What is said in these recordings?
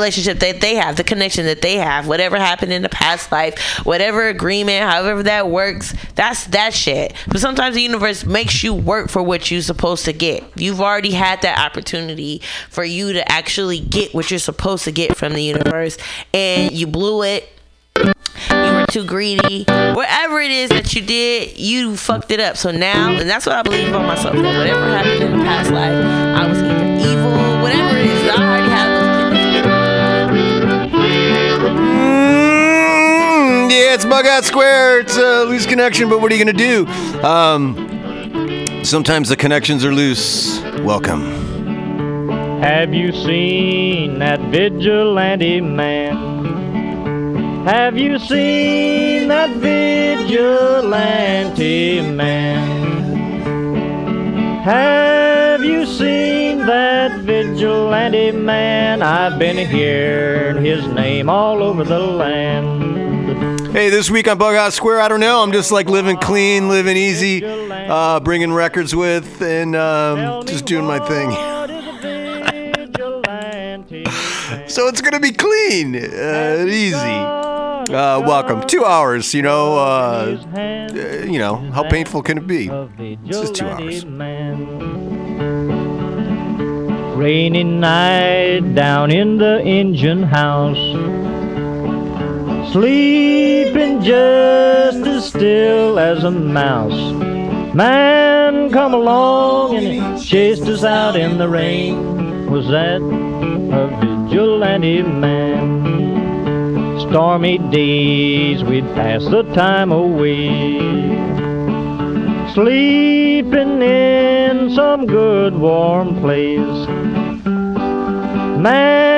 relationship that they have, the connection that they have, whatever happened in the past life, whatever agreement, however that works, that's that shit. But sometimes the universe makes you work for what you're supposed to get. You've already had that opportunity for you to actually get what you're supposed to get from the universe, and you blew it. You were too greedy. Whatever it is that you did, you fucked it up. So now, and that's what I believe about myself. That whatever happened in the past life, I was yeah, it's Bughouse Square. It's a loose connection, but what are you going to do? Um, sometimes the connections are loose. Welcome. Have you seen that vigilante man? Have you seen that vigilante man? Have you seen that vigilante man? I've been hearing his name all over the land. Hey, this week on Bughouse Square, I don't know. I'm just like living clean, living easy, uh, bringing records with, and um, just doing my thing. so it's gonna be clean, uh, easy. Uh, welcome. Two hours. You know. Uh, uh, you know how painful can it be? It's just two hours. Rainy night down in the engine house. Sleeping just as still as a mouse. Man come along and chased us out in the rain. Was that a vigilante man? Stormy days we'd pass the time away. Sleeping in some good warm place. Man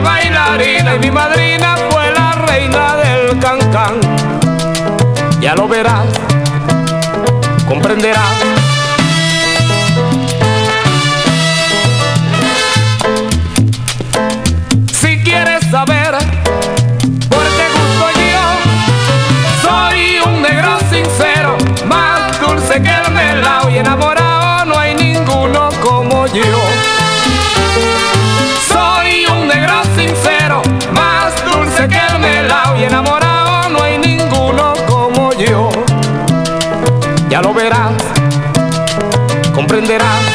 bailarina y mi madrina fue la reina del cancán. Ya lo verás, comprenderás. Lo verás, comprenderás.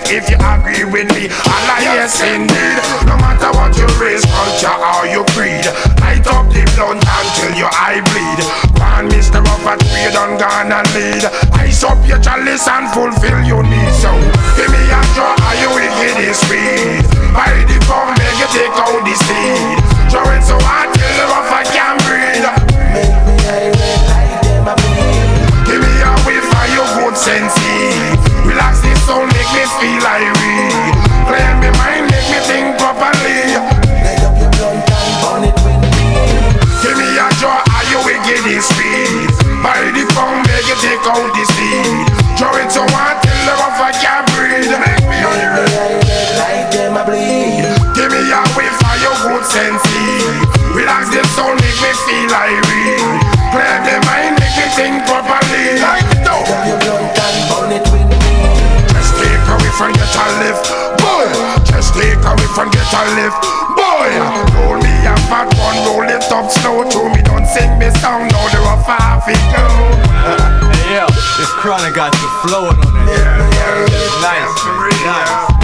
Need. If you agree with me, Allah, yes indeed. No matter what your race, culture, or your creed, light up the blunt until your eye bleed. One Mr. Robert, we done gonna lead. Ice up your chalice and fulfill your needs. So, give me a draw, are you wicked is sweet? By the pound, make you take out the seed. Throw it so I till the I can breathe. Make me irate like them a Give me a way for your good sense. Relax make me feel irate. Play me mind, make me think properly. Light up your blunt and burn it with me. Give me a jaw, are you wicked is sweet? By the pound, make you take out the seed. Throw it so I till the rough I can breathe. Make me irate like them a bleed. Give me a way for your good sense. Relax the soul, make me feel irate. Play the away get a lift, boy. Roll me a fat one, roll it up slow. To me, don't sing me song, no, the rough half it go. Hey yo, this chronic got you flowing on that. Nice, nice,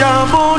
家梦。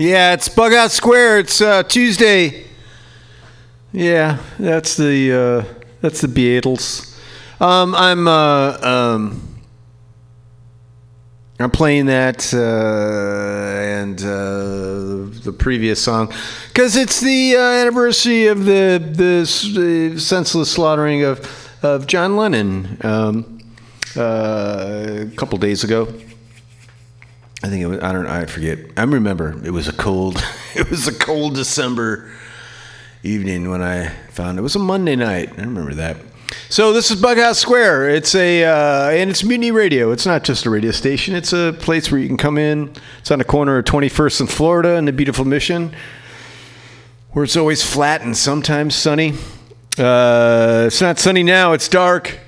Yeah, it's Bughouse Square. It's uh, Tuesday. Yeah, that's the uh, that's the Beatles. Um, I'm uh, um, I'm playing that uh, and uh, the previous song because it's the uh, anniversary of the the senseless slaughtering of of John Lennon um, a couple days ago. I don't. I forget. I remember it was a cold. It was a cold December evening when I found it was a Monday night. I remember that. So this is Bughouse Square. It's a uh, and it's Mutiny Radio. It's not just a radio station. It's a place where you can come in. It's on the corner of 21st and Florida in the beautiful Mission, where it's always flat and sometimes sunny. Uh, it's not sunny now. It's dark.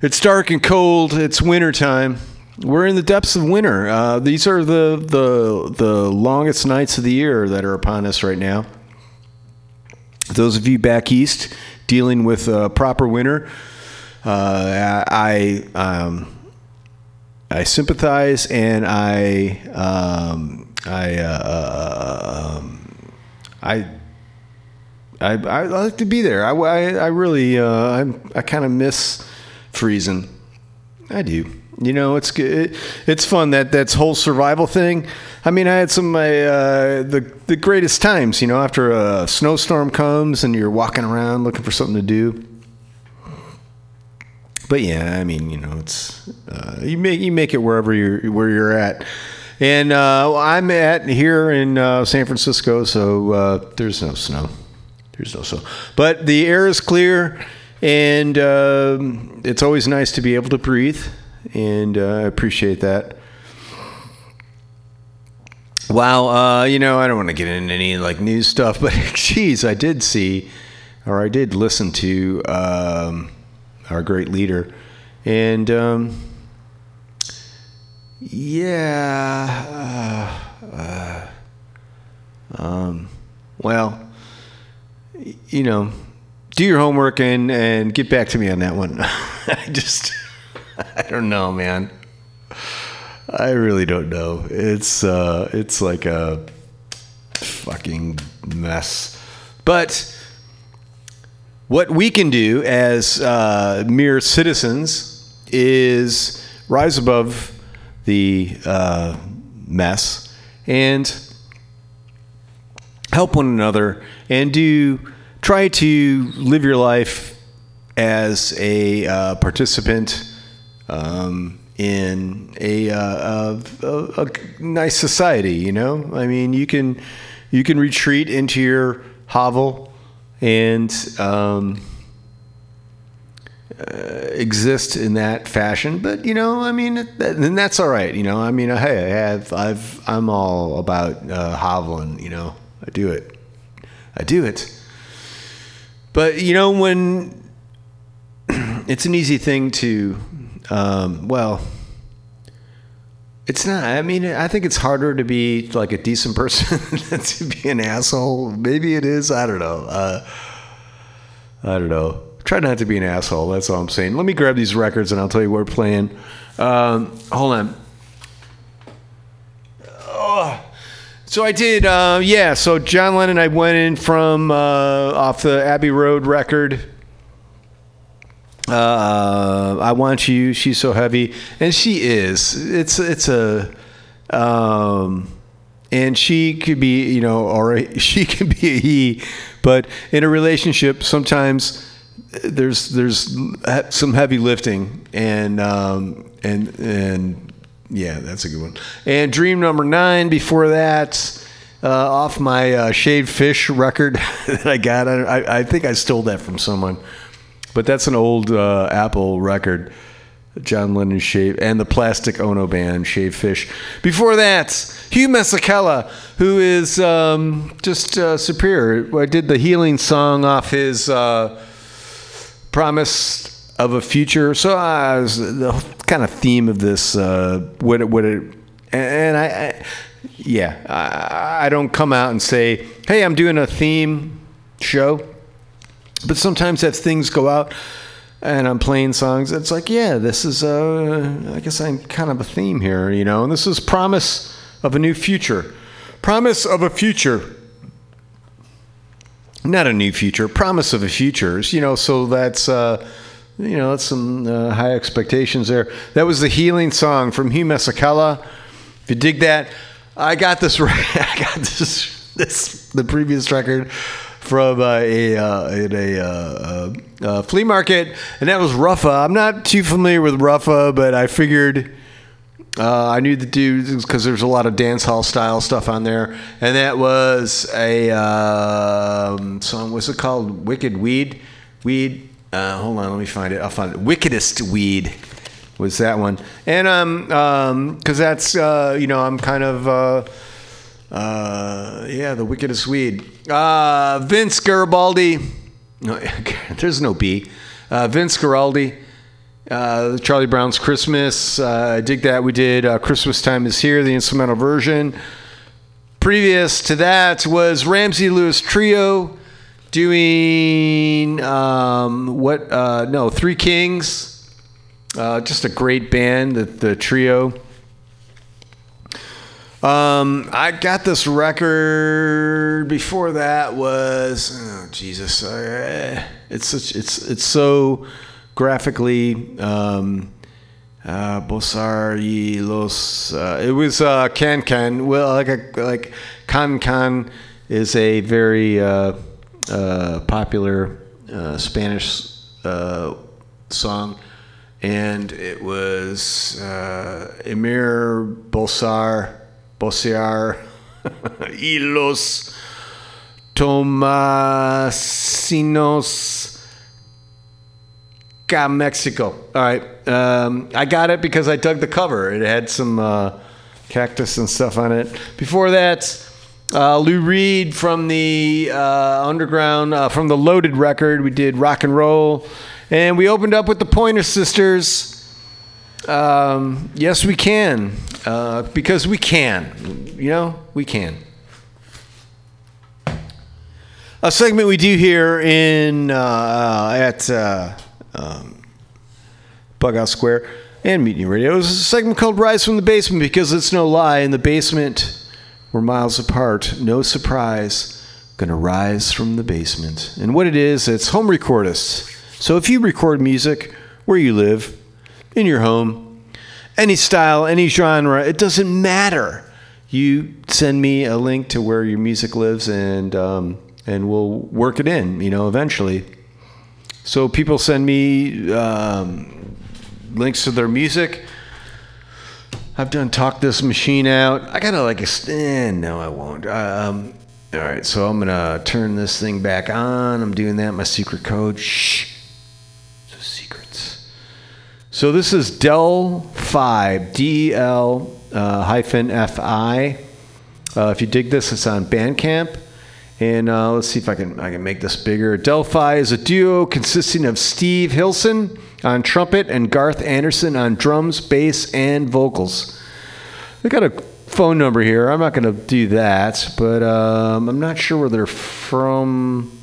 It's dark and cold. It's winter time. We're in the depths of winter. Uh, these are the, the the longest nights of the year that are upon us right now. Those of you back east dealing with uh, proper winter, uh, I um, I sympathize and I um, I uh, um, I. I, I like to be there. I, I, I really uh, I'm, I kind of miss freezing. I do. You know, it's good. It's fun that that's whole survival thing. I mean, I had some of my uh, the the greatest times. You know, after a snowstorm comes and you're walking around looking for something to do. But yeah, I mean, you know, it's uh, you make you make it wherever you're where you're at. And uh, I'm at here in uh, San Francisco, so uh, there's no snow. There's no snow, but the air is clear, and um, it's always nice to be able to breathe, and uh, I appreciate that. Wow, uh, you know, I don't want to get into any like news stuff, but geez, I did see, or I did listen to um, our great leader, and um, yeah, uh, uh, um, well, you know, do your homework and and get back to me on that one. I just, I don't know, man. I really don't know. It's uh, it's like a fucking mess. But what we can do as uh, mere citizens is rise above the uh, mess and help one another and do try to live your life as a uh, participant um, in a, uh, a, a, a nice society. You know, I mean, you can you can retreat into your hovel and um, uh, exist in that fashion. But you know, I mean, and that's all right. You know, I mean, hey, I have I've I'm all about uh, hoveling. You know, I do it. I do it. But you know, when it's an easy thing to, um, well, it's not. I mean, I think it's harder to be like a decent person than to be an asshole. Maybe it is. I don't know. Uh, I don't know. Try not to be an asshole. That's all I'm saying. Let me grab these records and I'll tell you what we're playing. Um, hold on. Oh. So I did, uh, yeah. So John Lennon, I went in from uh, off the Abbey Road record. Uh, I want you. She's so heavy, and she is. It's it's a, um, and she could be you know, or a, she can be a he, but in a relationship, sometimes there's there's some heavy lifting, and um, and and yeah, that's a good one. And Dream Number Nine before that, uh, off my uh, Shaved Fish record that I got. I, I, I think I stole that from someone, but that's an old uh, Apple record. John Lennon Shave and the Plastic Ono Band Shave Fish. Before that, Hugh Masekela, who is um, just uh, superior. I did the healing song off his uh, Promise of a Future. So uh, was the kind of theme of this, uh, what it, what it, and I, I yeah, I, I don't come out and say, hey, I'm doing a theme show. But sometimes as things go out and I'm playing songs, it's like, yeah, this is, uh, I guess I'm kind of a theme here, you know. And this is Promise of a new future. Promise of a future. Not a new future, promise of a future. You know, so that's uh, you know, that's some uh, high expectations there. That was the healing song from Hugh Masekela. If you dig that, I got this. I got this. This the previous record from uh, a uh, in a uh, uh, uh, flea market, and that was Ruffa. I'm not too familiar with Ruffa, but I figured. Uh, I knew the dude because there's a lot of dance hall style stuff on there, and that was a um, song. What's it called? Wicked Weed, Weed. Hold on, let me find it. I'll find it. Wickedest Weed was that one, and um, um, because that's you know I'm kind of uh, yeah, the wickedest weed. Uh, Vince Garibaldi. No, there's no B. Uh, Vince Guaraldi. Uh, Charlie Brown's Christmas. Uh, I dig that. We did uh, Christmas Time is Here, the instrumental version. Previous to that was Ramsey Lewis Trio doing um, what? Uh, no, Three Kings. Uh, just a great band, the, the trio. Um, I got this record before that was oh Jesus, uh, it's such it's it's so graphically um, uh, Bosar y los. Uh, it was uh, Can Can. Well, like a like Can Can is a very uh, uh, popular uh, Spanish uh, song, and it was Emir Bosar Bosar y los Tomasinos. Got Mexico. All right. Um, I got it because I dug the cover. It had some uh, cactus and stuff on it. Before that, uh, Lou Reed from the uh, Underground, uh, from the Loaded record. We did rock and roll. And we opened up with the Pointer Sisters. Um, yes, we can. Uh, because we can. You know, we can a segment we do here in uh, at uh, um, Square and Mutiny Radio is a segment called "Rise from the Basement" because it's no lie. In the basement, we're miles apart. No surprise, gonna rise from the basement. And what it is, it's home recordists. So if you record music where you live, in your home, any style, any genre, it doesn't matter. You send me a link to where your music lives, and um, and we'll work it in. You know, eventually. So people send me um, links to their music. I've done talk this machine out. I gotta like extend. No, I won't. Um, all right, so I'm gonna turn this thing back on. I'm doing that. My secret code. Shh. So this is Del Five. D E L uh, hyphen F I. Uh, if you dig this, it's on Bandcamp. And uh, let's see if I can I can make this bigger. Del-Fi is a duo consisting of Steve Hilson on trumpet and Garth Anderson on drums, bass, and vocals. I got a phone number here. I'm not going to do that, but um, I'm not sure where they're from.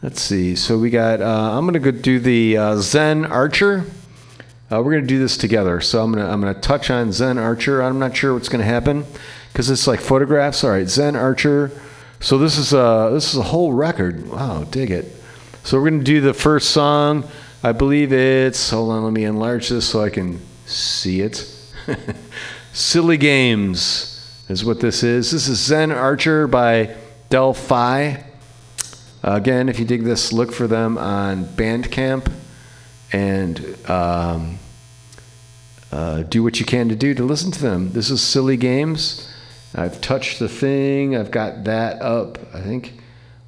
Let's see. So we got. Uh, I'm going to go do the uh, Zen Archer. Uh, we're going to do this together. So I'm going to I'm going to touch on Zen Archer. I'm not sure what's going to happen because it's like photographs. All right, Zen Archer. So this is a this is a whole record. Wow, dig it. So we're gonna do the first song. I believe it's hold on, let me enlarge this so I can see it. Silly Games is what this is. This is Zen Archer by Del-Fi. again, if you dig this, look for them on Bandcamp and um, uh, do what you can to do to listen to them. This is Silly Games. I've touched the thing. I've got that up. I think.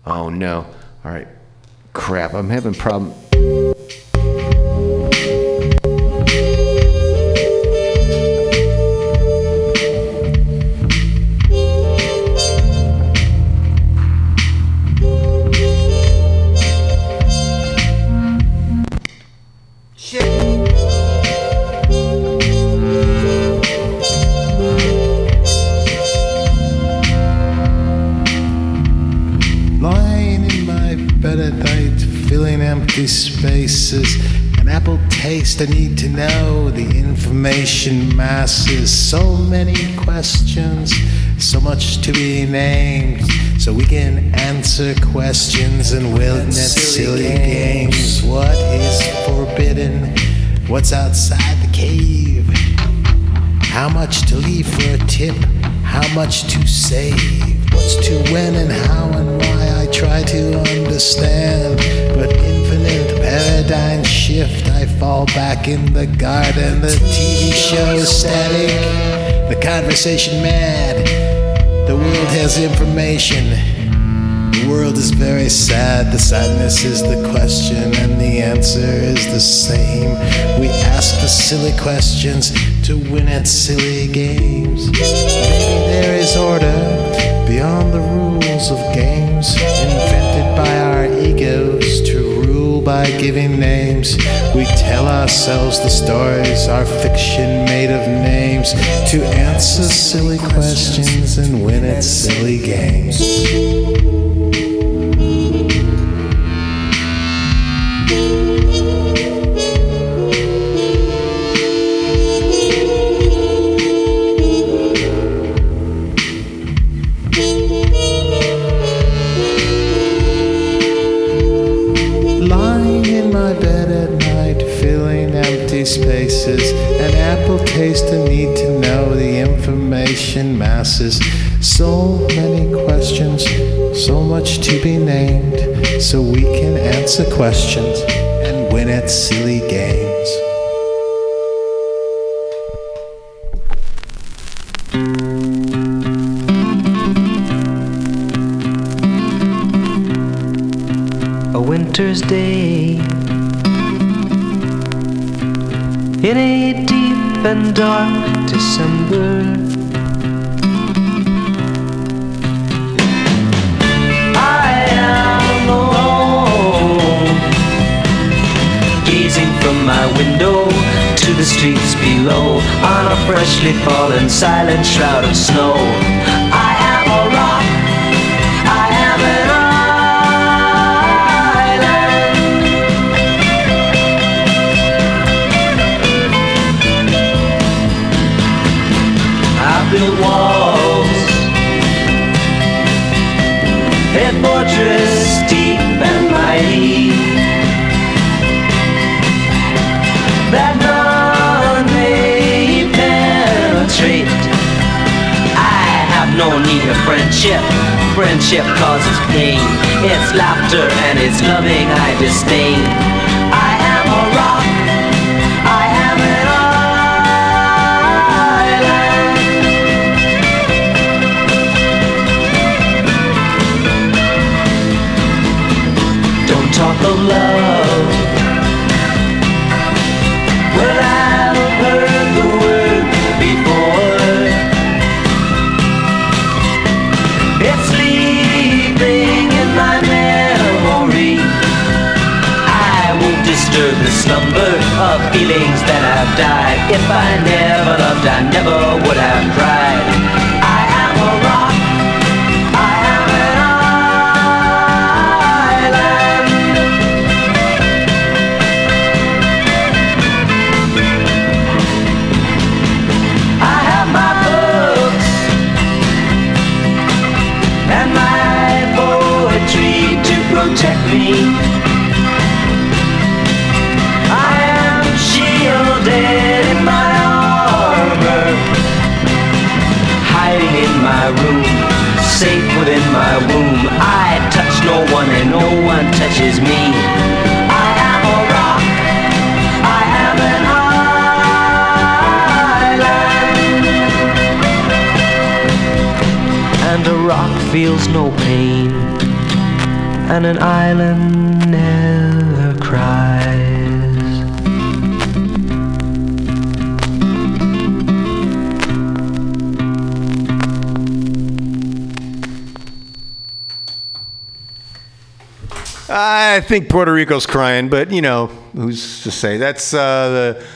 Oh no! All right. Crap! I'm having problem. Apple taste. I need to know the information masses. So many questions, so much to be named. So we can answer questions and witness silly games. What is forbidden? What's outside the cave? How much to leave for a tip? How much to save? What's to when and how and why I try to understand. But infinite paradigm shift, I fall back in the garden. The TV show static, the conversation mad. The world has information. The world is very sad. The sadness is the question, and the answer is the same. We ask the silly questions to win at silly games. Maybe there is order beyond the rules of games, invented by our egos to by giving names. We tell ourselves the stories, our fiction made of names, to answer silly questions and win at silly games. To be named, so we can answer questions and win at silly games. a winter's day in a deep and dark December. Streets below on a freshly fallen silent shroud of snow. Friendship. Friendship causes pain. It's laughter and it's loving I disdain. The slumber of feelings that have died. If I never loved, I never and an island never cries. I think Puerto Rico's crying, but you know, who's to say? That's uh, the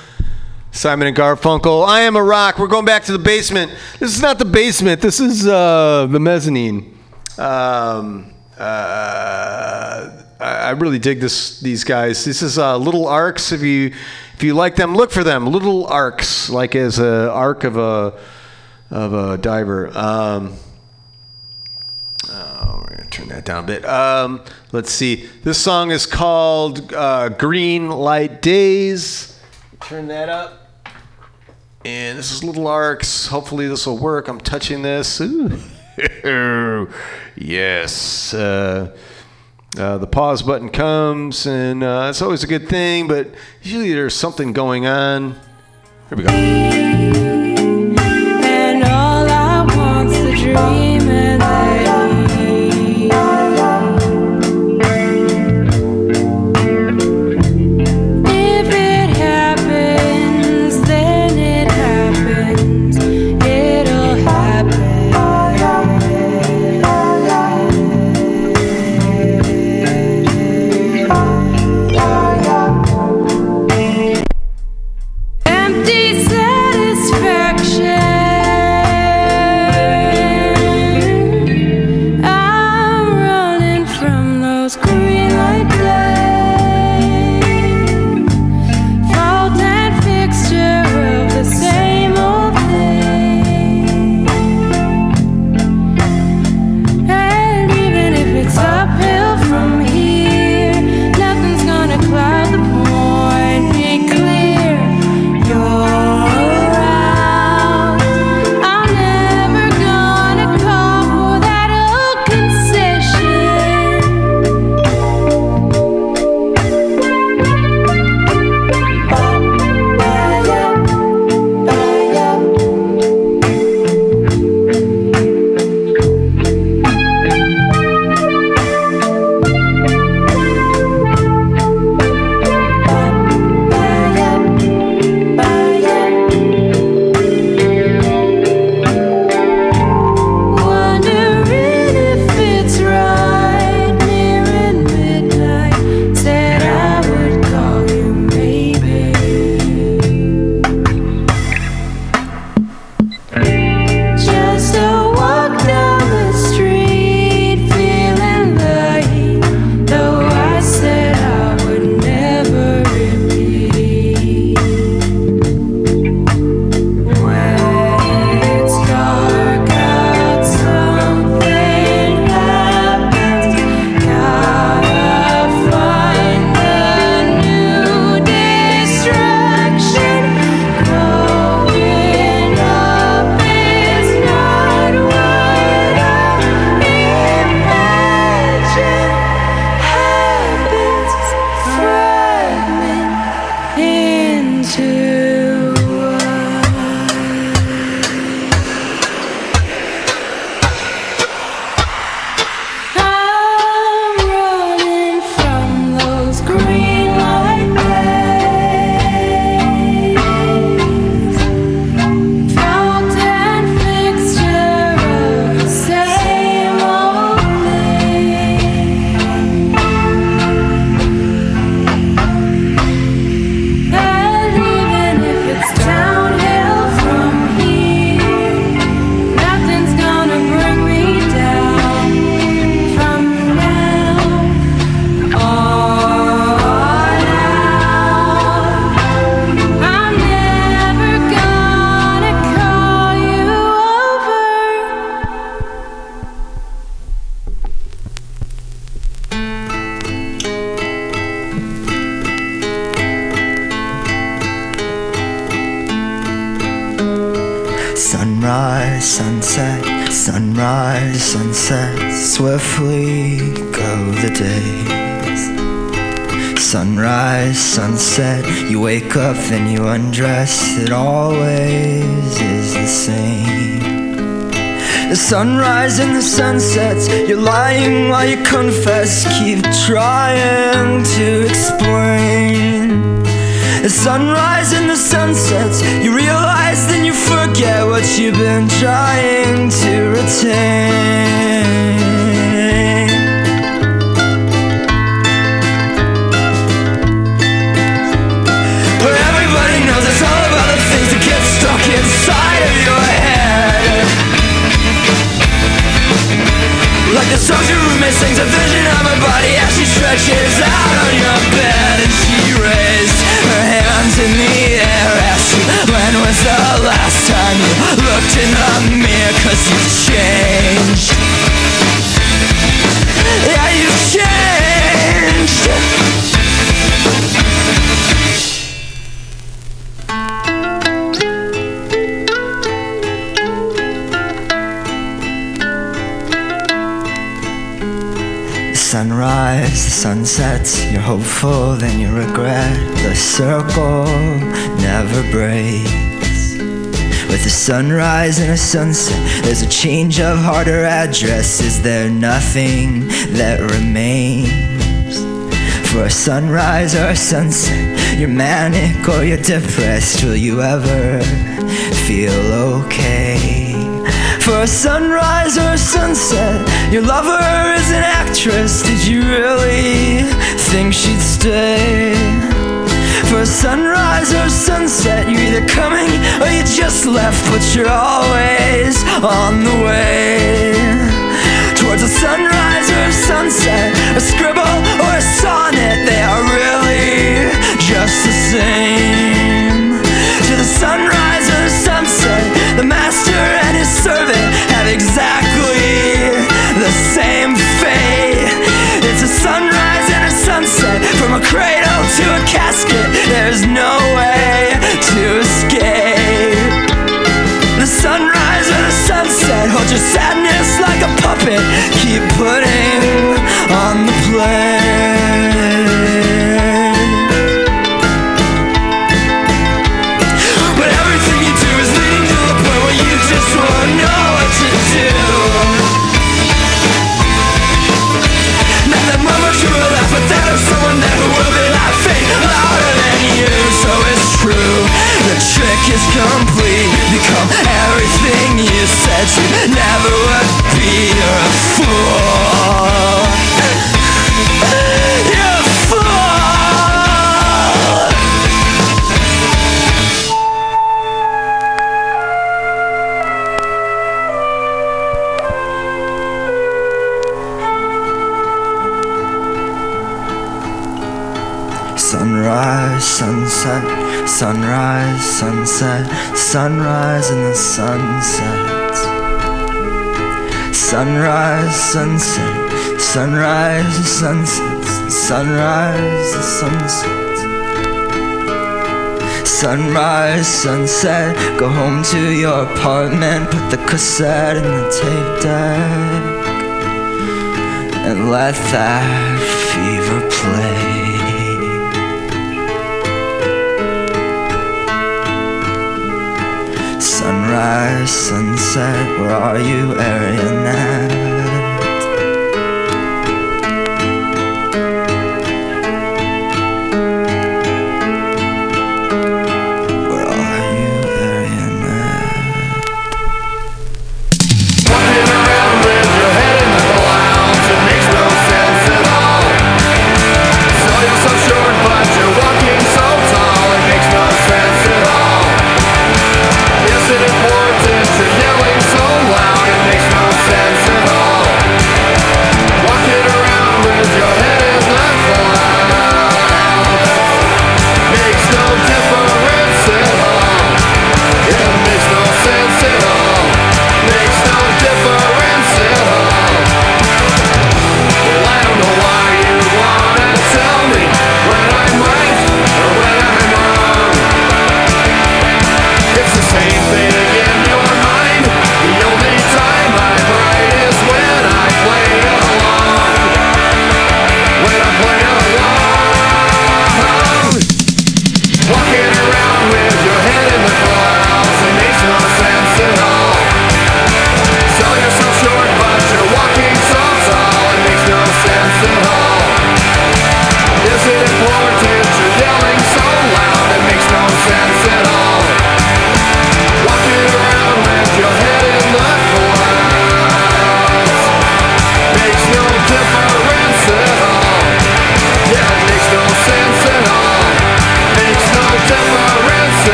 Simon and Garfunkel. I am a rock. We're going back to the basement. This is not the basement. This is uh, the mezzanine. Um, uh, I really dig this these guys. This is uh, Little Arcs. If you if you like them, look for them. Little Arcs, like as a arc of a of a diver. Um, oh, we're gonna turn that down a bit. Um, let's see. This song is called uh, "Green Light Days." Turn that up. And this is Little Arcs. Hopefully this will work. I'm touching this. Ooh. yes. Uh, uh, the pause button comes, and uh, it's always a good thing, but usually there's something going on. Here we go. Sunrise and a sunset, there's a change of heart or address. Is there nothing that remains? For a sunrise or a sunset, you're manic or you're depressed. Will you ever feel okay? For a sunrise or a sunset, your lover is an actress. Did you really think she'd stay? For a sunrise or a sunset, you're either coming just left, but you're always on the way towards a sunrise or a sunset, a scribble or a sonnet. They are really just the same. To the sunrise or sunset, the master and his servant have exactly the same fate. It's a sunrise and a sunset, from a cradle to a casket. There's no sunset Hold your sadness like a puppet. Keep putting on the play But everything you do is leading to point Where you just wanna know what to do. Not that laugh But that there's someone will be louder than you. So it's true. The trick is complete you you never would be a fool You're a fool Sunrise, sunset, sunrise, sunset, sunrise and the sunset. Sunrise, sunset, sunrise, sunset, sunrise, sunset. Sunrise, sunset, go home to your apartment, put the cassette in the tape deck, and let that fever play. Sunrise, sunset, where are you, Arianet?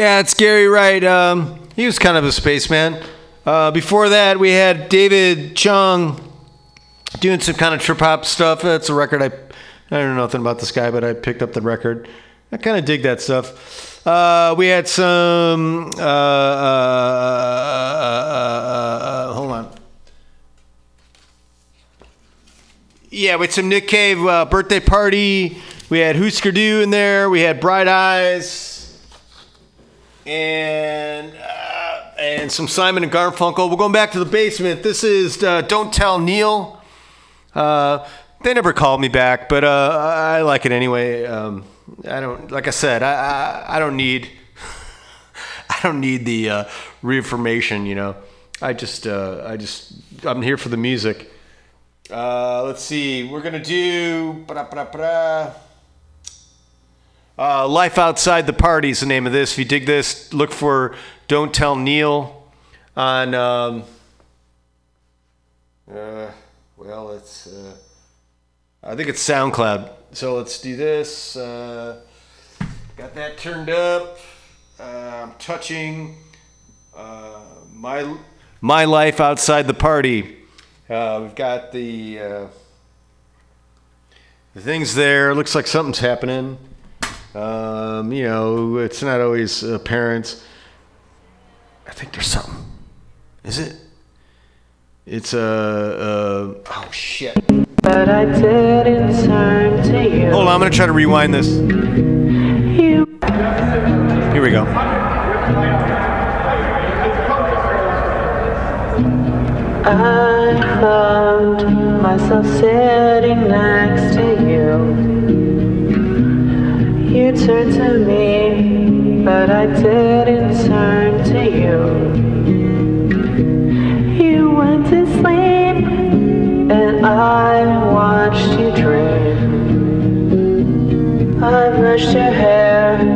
Yeah, it's Gary Wright. Um, he was kind of a spaceman. Uh, before that, we had David Chung doing some kind of trip hop stuff. That's a record I I don't know nothing about this guy, but I picked up the record. I kind of dig that stuff. Uh, we had some. Uh, uh, uh, uh, hold on. Yeah, with some Nick Cave birthday party. We had Husker Du in there. We had Bright Eyes, and some Simon and Garfunkel. We're going back to the basement. This is uh, Don't Tell Neil. Uh, they never called me back, but uh, I like it anyway. Um, I don't, like I said, I, I, I don't need, I don't need the uh, reaffirmation. You know, I just, uh, I just, I'm here for the music. Uh, let's see, we're gonna do. Uh, Life Outside the Party is the name of this. If you dig this, look for Don't Tell Neil on. Um, uh, well, it's. Uh, I think it's SoundCloud. So let's do this. Uh, got that turned up. Uh, I'm touching uh, my my life outside the party. Uh, we've got the the things there. Looks like something's happening. Um, you know, it's not always apparent. I think there's something. Is it? It's a. Uh, uh, oh shit. But I didn't turn to you. Hold on, I'm gonna try to rewind this. You. Here we go. I found myself sitting next to you. You turned to me, but I didn't turn to you. You I watched you dream. I brushed your hair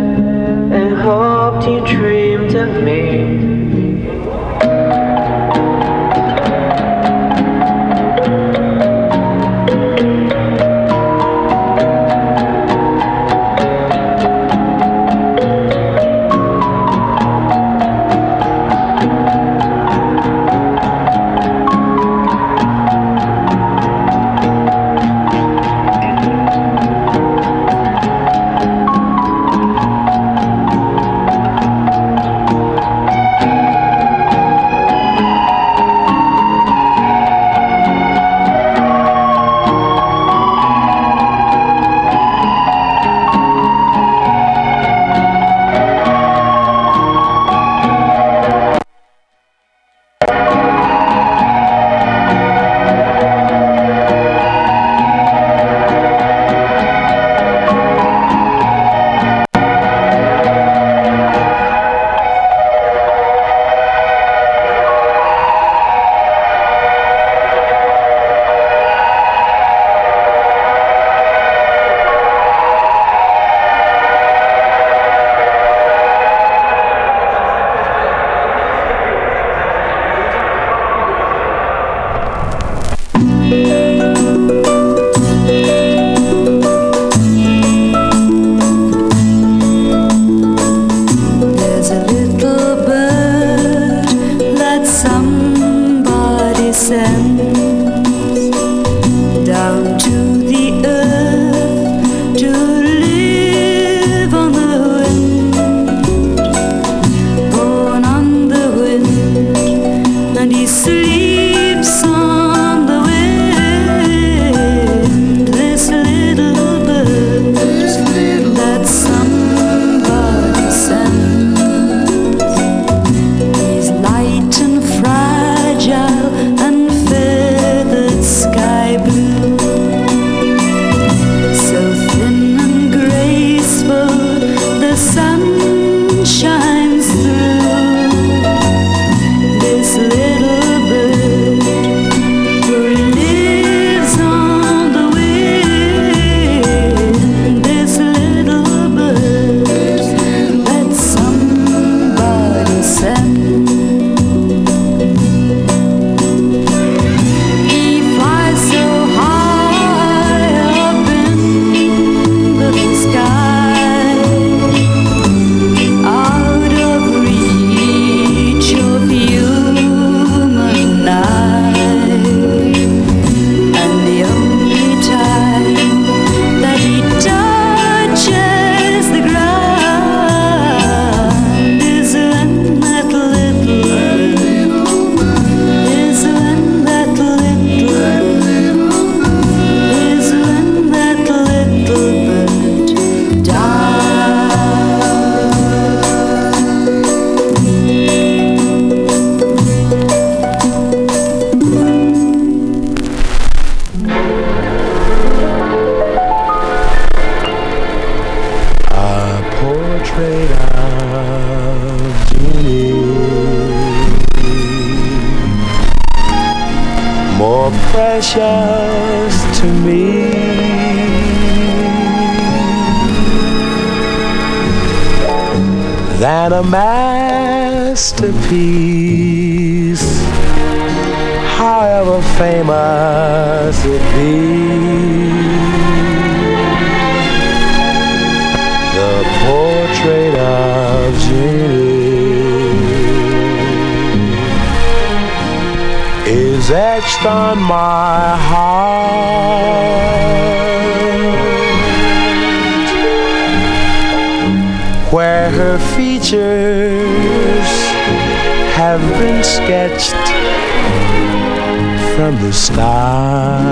Stars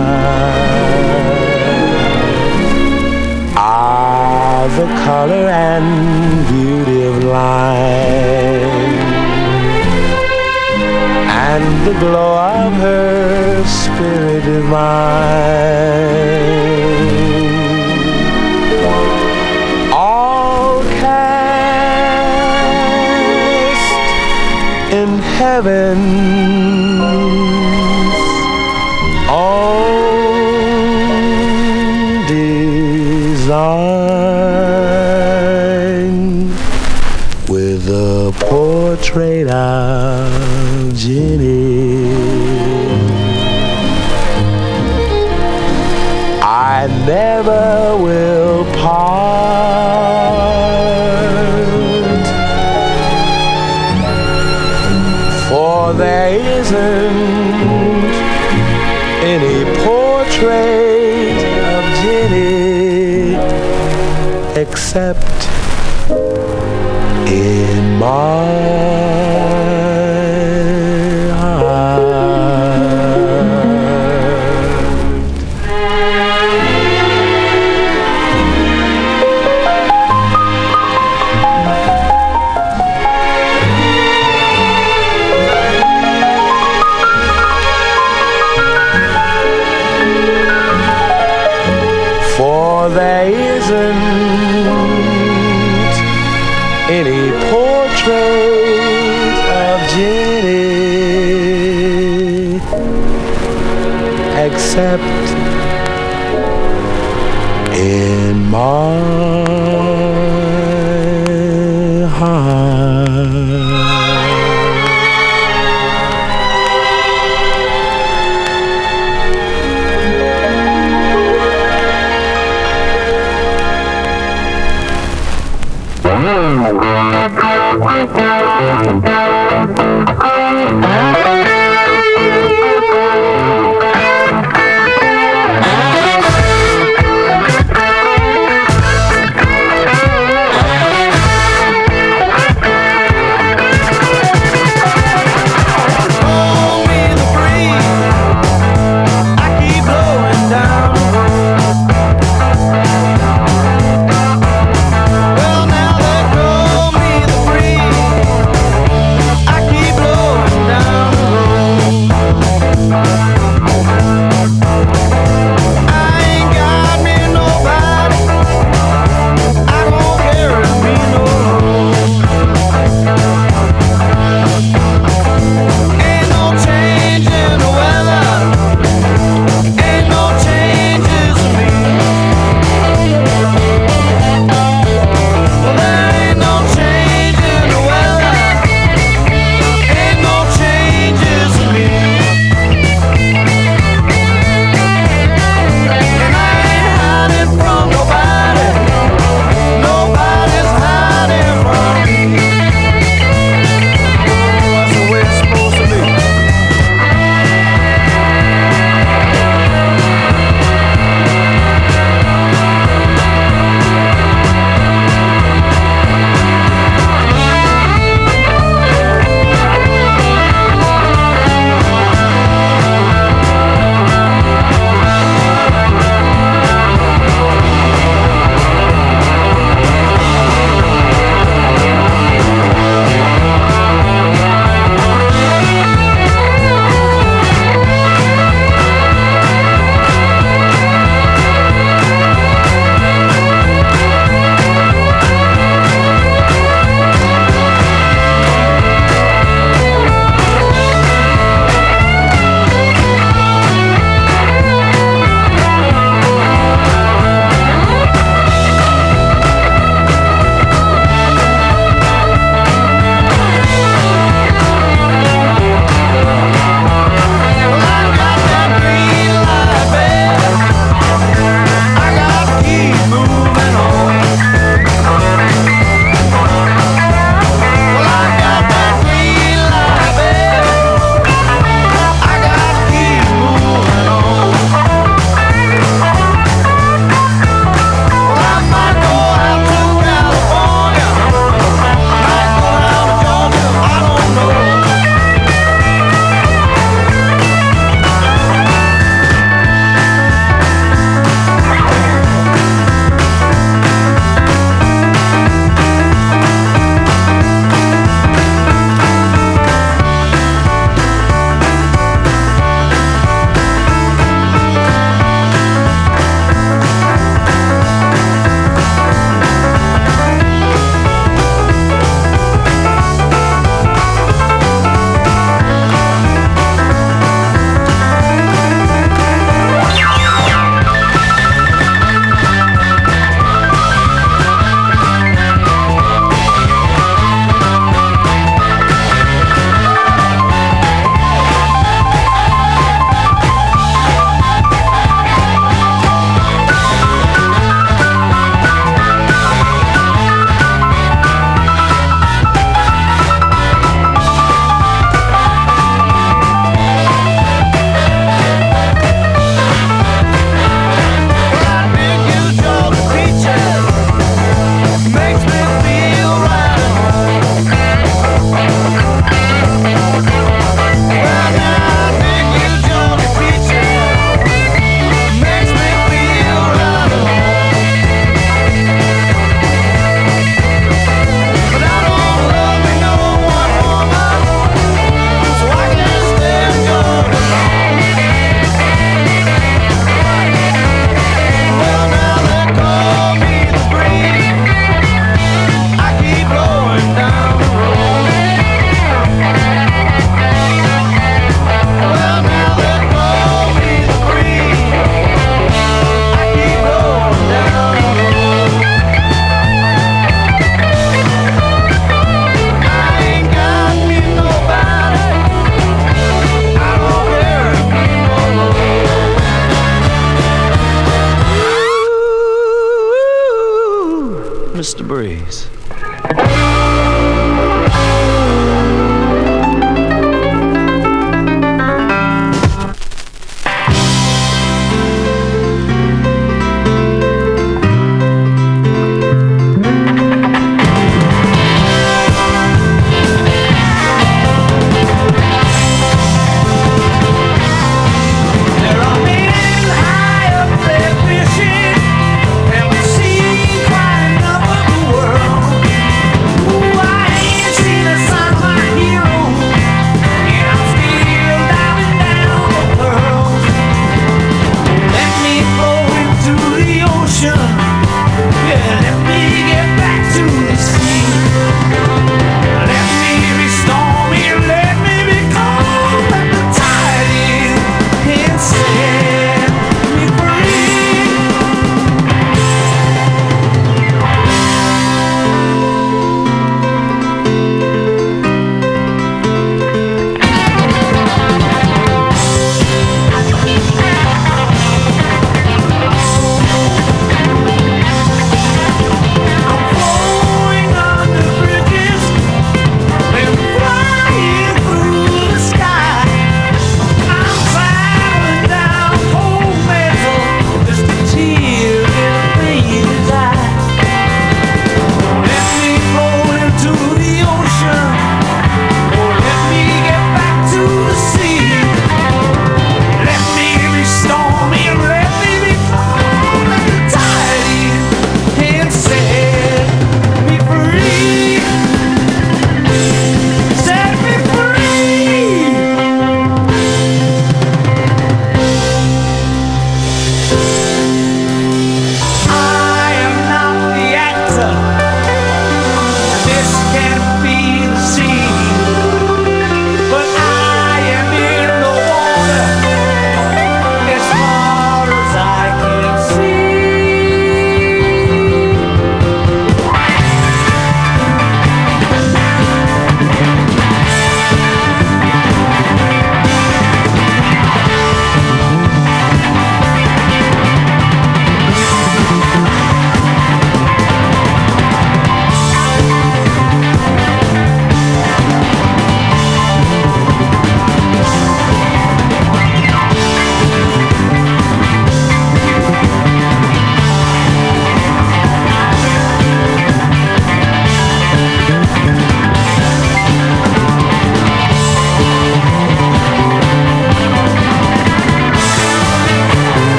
are the color and beauty of life. And the glow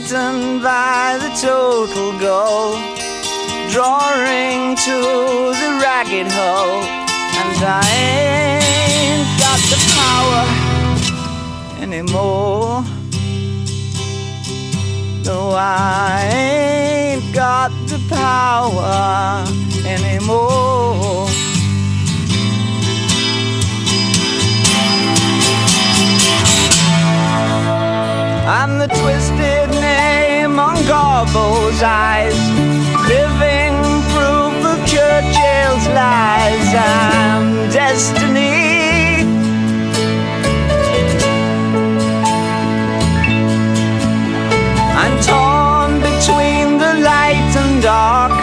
Frightened by the total goal, drawing to the ragged hole, and I ain't got the power anymore. No, I ain't got the power anymore. I'm the twisted on Garbo's eyes, living proof of Churchill's lies. I'm destiny. I'm torn between the light and dark,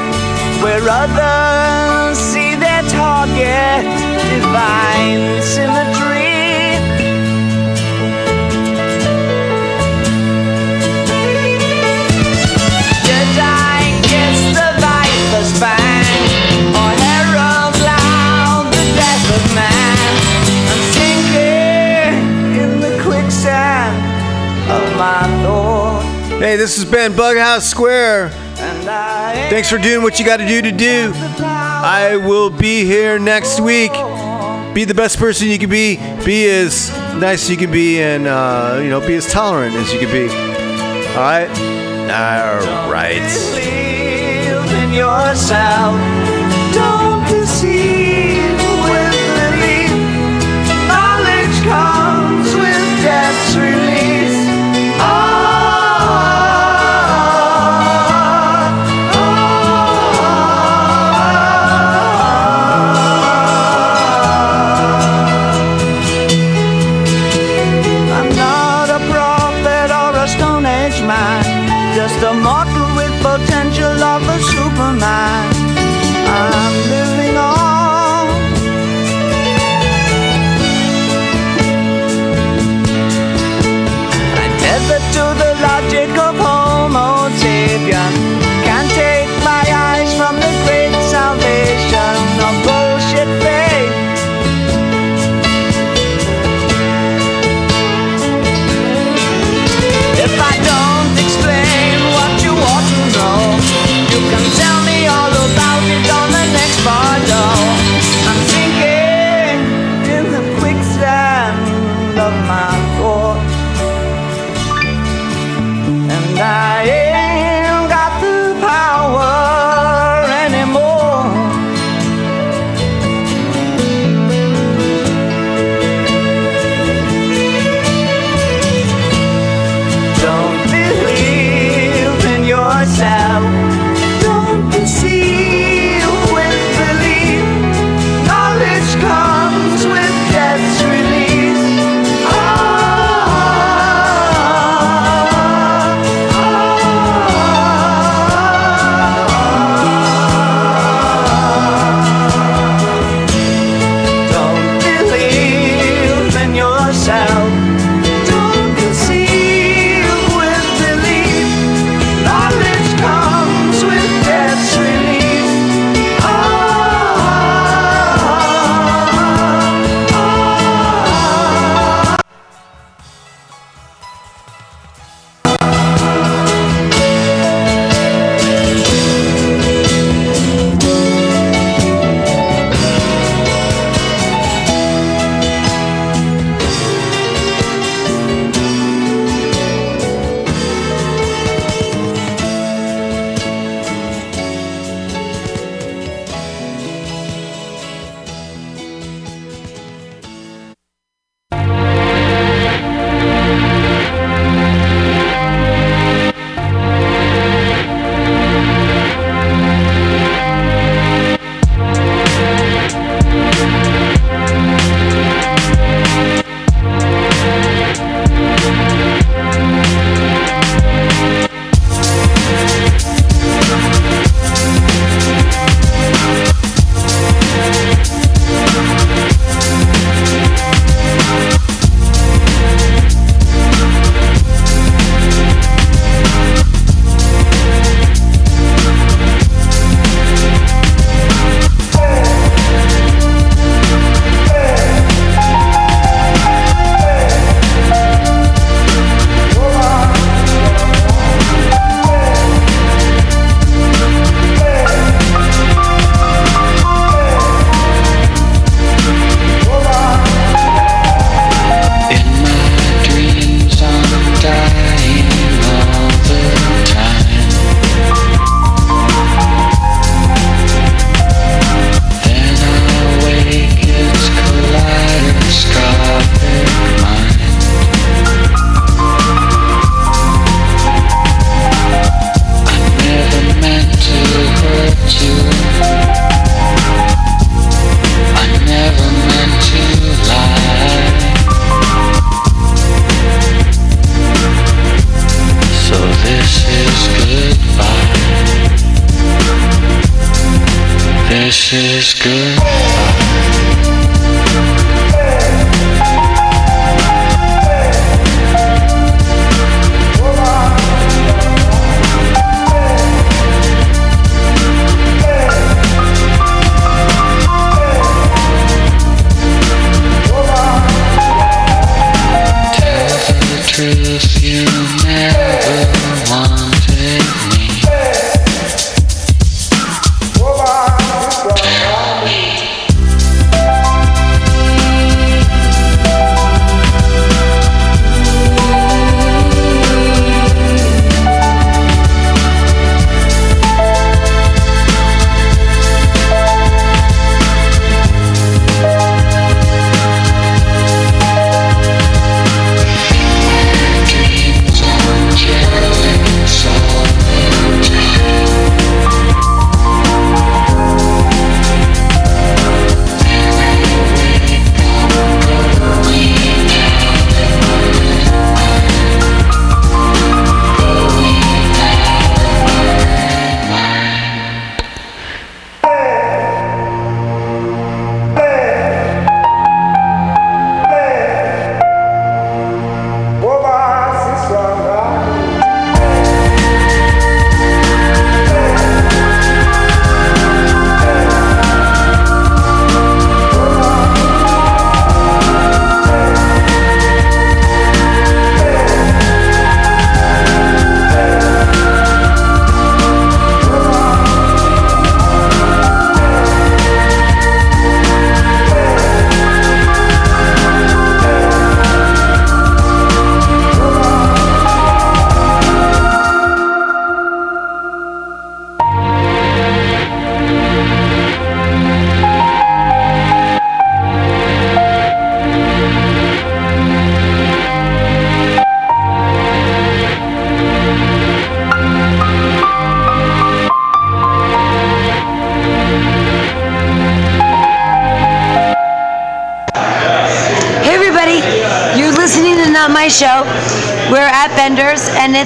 where others see their target, divine symmetry. Hey, this has been Bughouse Square. Thanks for doing what you got to do to do. I will be here next week. Be the best person you can be. Be as nice as you can be, and uh, you know, be as tolerant as you can be. All right. All right.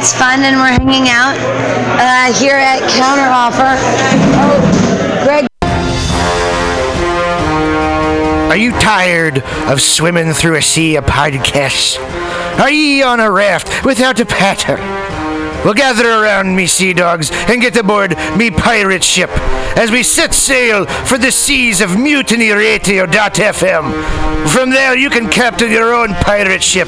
It's fun and we're hanging out uh, here at Counter Offer. Oh, Greg. Are you tired of swimming through a sea of podcasts? Are ye on a raft without a paddle? Well, gather around me, sea dogs, and get aboard me pirate ship as we set sail for the seas of mutinyradio.fm. From there, you can captain your own pirate ship